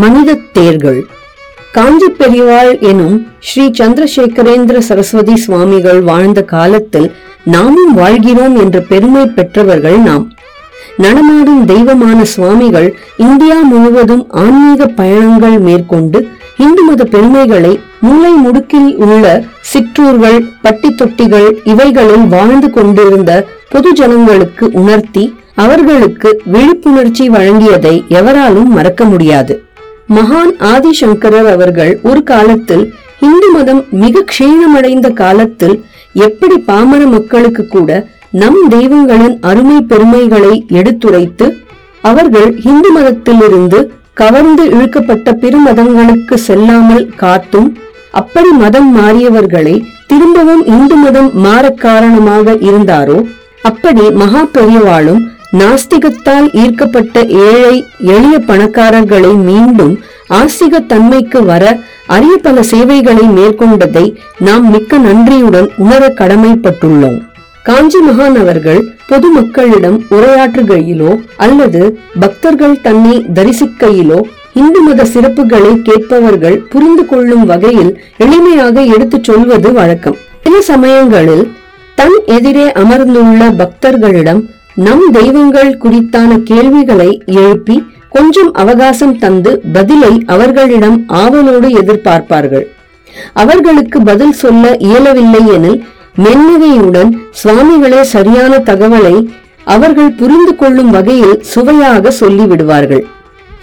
மனித தேர்கள். காஞ்சி பெரியவாள் எனும் ஸ்ரீ சந்திரசேகரேந்திர சரஸ்வதி சுவாமிகள் வாழ்ந்த காலத்தில் நாமும் வாழ்கிறோம் என்ற பெருமை பெற்றவர்கள் நாம். நடமாடும் தெய்வமான சுவாமிகள் இந்தியா முழுவதும் ஆன்மீக பயணங்கள் மேற்கொண்டு இந்து மத பெருமைகளை மூலை முடுக்கில் உள்ள சிற்றூர்கள் பட்டி தொட்டிகள் இவைகளில் வாழ்ந்து கொண்டிருந்த பொது ஜனங்களுக்கு உணர்த்தி அவர்களுக்கு விழிப்புணர்ச்சி வழங்கியதை எவராலும் மறக்க முடியாது. மகான் ஆதிசங்கரர் அவர்கள் ஒரு காலத்தில் இந்து மதம் மிக க்ஷீணமடைந்த காலத்தில் எப்படி பாமர மக்களுக்கு கூட நம் தெய்வங்களின் அருமை பெருமைகளை எடுத்துரைத்து அவர்கள் இந்து மதத்திலிருந்து கவர்ந்து இழுக்கப்பட்ட பிற மதங்களுக்கு செல்லாமல் காத்தும் அப்படி மதம் மாறியவர்களை திரும்பவும் இந்து மதம் மாற காரணமாக இருந்தாரோ அப்படி மகா பெரியவாளும் நாஸ்திகத்தால் ஈர்க்கப்பட்ட ஏழை எளிய பணக்காரர்களை மீண்டும் ஆஸ்திக தன்மைக்கு வர அரிய பல சேவைகளை மேற்கொண்டதை நாம் மிக்க நன்றியுடன் உணர கடமைப்பட்டுள்ளோம். காஞ்சி மகானவர்கள் பொதுமக்களிடம் உரையாற்றுகையிலோ அல்லது பக்தர்கள் தன்னை தரிசிக்கையிலோ இந்து மத சிறப்புகளை கேட்பவர்கள் புரிந்து கொள்ளும் வகையில் எளிமையாக எடுத்துச் சொல்வது வழக்கம். சில சமயங்களில் தன் எதிரே அமர்ந்துள்ள பக்தர்களிடம் நம் தெய்வங்கள் குறித்தான கேள்விகளை எழுப்பி கொஞ்சம் அவகாசம் தந்து பதிலை அவர்களிடம் ஆவலோடு எதிர்பார்ப்பார்கள். அவர்களுக்கு பதில் சொல்ல இயலவில்லை எனில் மென்னிகையுடன் சுவாமிகளே சரியான தகவலை அவர்கள் புரிந்து கொள்ளும் வகையில் சுவையாக சொல்லிவிடுவார்கள்.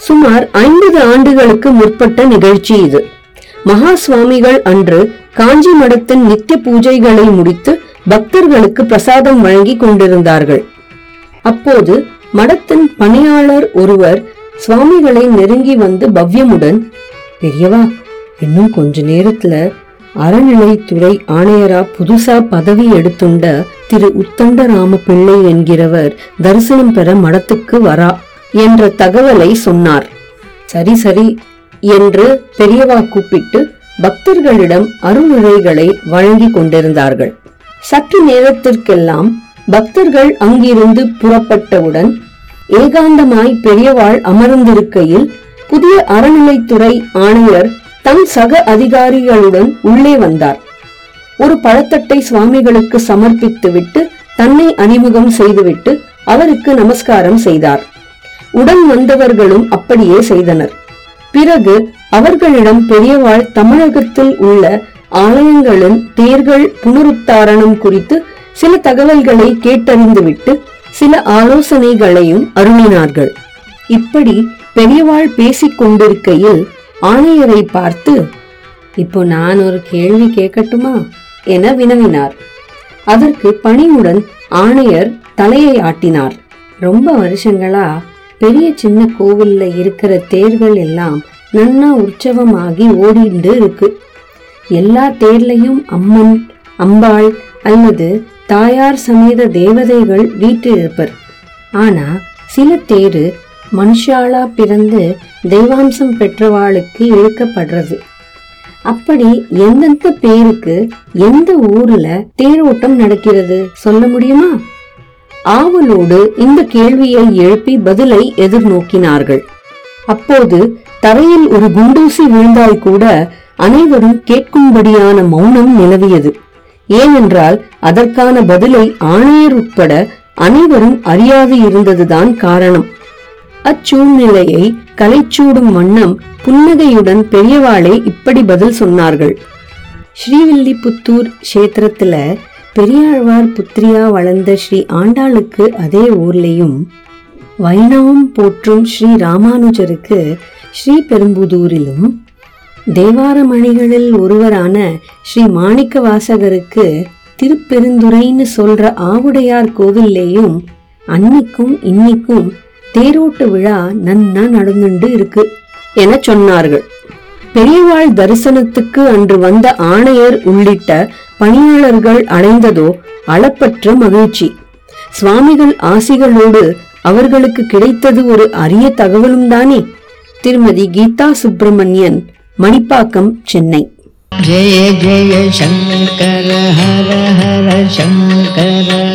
சுமார் ஐம்பது ஆண்டுகளுக்கு முற்பட்ட நிகழ்ச்சி இது. மகா சுவாமிகள் அன்று காஞ்சி மடத்தின் நித்திய பூஜைகளை முடித்து பக்தர்களுக்கு பிரசாதம் வழங்கி கொண்டிருந்தார்கள். அப்போது மடத்தின் பணியாளர் ஒருவர் சுவாமிகளை நெருங்கி வந்து பவ்யமுடன் பெரியவா இன்னும் கொஞ்ச நேரத்துல அறநிலைத்துறை ஆணையரா புதுசா பதவி எடுத்துண்ட திரு உத்தண்டராம பிள்ளை என்கிறவர் தரிசனம் பெற மடத்துக்கு வரா என்ற தகவலை சொன்னார். சரி சரி என்று பெரியவா கூப்பிட்டு பக்தர்களிடம் அருளுரைகளை வழங்கி கொண்டிருந்தார்கள். சற்று நேரத்திற்கெல்லாம் பக்தர்கள் அங்கிருந்து புறப்பட்டவுடன் ஏகாந்தமாய் பெரியவாள் அமர்ந்திருக்கையில் புதிய அறநிலைத்துறை ஆணையர் தம் சக அதிகாரிகளுடன் உள்ளே வந்தார். ஒரு பழத்தட்டை சுவாமிகளுக்கு சமர்ப்பித்துவிட்டு தன்னை அறிமுகம் செய்துவிட்டு அவருக்கு நமஸ்காரம் செய்தார். உடன் வந்தவர்களும் அப்படியே செய்தனர். பிறகு அவர்களிடம் பெரியவாள் தமிழகத்தில் உள்ள ஆலயங்களின் தேர்கள் புனருத்தாரணம் குறித்து சில தகவல்களை கேட்டறிந்துவிட்டு சில ஆலோசனைகளையும் அருளினார்கள். இப்படி பெரியவாள் பேசிக் கொண்டிருக்கையில் ஆணையரை பார்த்து இப்போ நான் ஒரு கேள்வி கேட்கட்டுமா? என வினவினார். அதற்கு பணிவுடன் ஆணையர் தலையை ஆட்டினார். ரொம்ப வருஷங்களா? பெரிய சின்ன கோவில்ல இருக்கிற தேர்கள் எல்லாம் நன்னா உற்சவமாகி ஓடிண்டு இருக்கு. எல்லா தேர்லையும் அம்மன் அம்பாள் அல்லது தாயார் சமேத தேவதைகள் வீற்றிருப்பர். ஆனா சில தேரு மனுஷாலா பிறந்து தெய்வாம்சம் பெற்றவாளுக்கு இழுக்கப்படுறது. அப்படி எந்தெந்த பேருக்கு எந்த ஊர்ல தேரோட்டம் நடக்கிறது சொல்ல முடியுமா? ஆவலோடு இந்த கேள்வியை எழுப்பி பதிலை எதிர்நோக்கினார்கள். அப்போது தரையில் ஒரு குண்டூசி விழுந்தால் கூட அனைவரும் கேட்கும்படியான மௌனம் நிலவியது. ஏனென்றால் அதற்கான பதிலை ஆணையர் உட்பட அனைவரும் அறியாது இருந்ததுதான் காரணம். அச்சூழ்நிலையை கலைச்சூடும் வண்ணம் புன்னகையுடன் பெரியவாளே இப்படி பதில் சொன்னார்கள். ஸ்ரீவில்லிபுத்தூர் கஷேத்திரத்துல பெரியாழ்வார் புத்திரியா வளர்ந்த ஸ்ரீ ஆண்டாளுக்கு அதே ஊர்லயும் வைணவம் போற்றும் ஸ்ரீ ராமானுஜருக்கு ஸ்ரீ பெரும்புதூரிலும் தேவாரமணிகளில் ஒருவரான ஸ்ரீ மாணிக்க வாசகருக்கு திருப்பெருந்துறைன்னு சொல்ற ஆவுடையார் கோவில்லேயும் அன்னைக்கும் இன்னைக்கும் தேரோட்டு விழா நன்னா நடந்துண்டு இருக்கு என சொன்னார்கள். பெரியவாள் தரிசனத்துக்கு அன்று வந்த ஆணையர் உள்ளிட்ட பணியாளர்கள் அடைந்ததோ அளப்பற்ற மகிழ்ச்சி. சுவாமிகள் ஆசிகளோடு அவர்களுக்கு கிடைத்தது ஒரு அரிய தகவலும் தானே திருமதி கீதா சுப்பிரமணியன் மணிப்பாக்கம் சென்னை. ஜெய ஜெய சங்கர ஹர ஹர சங்கர.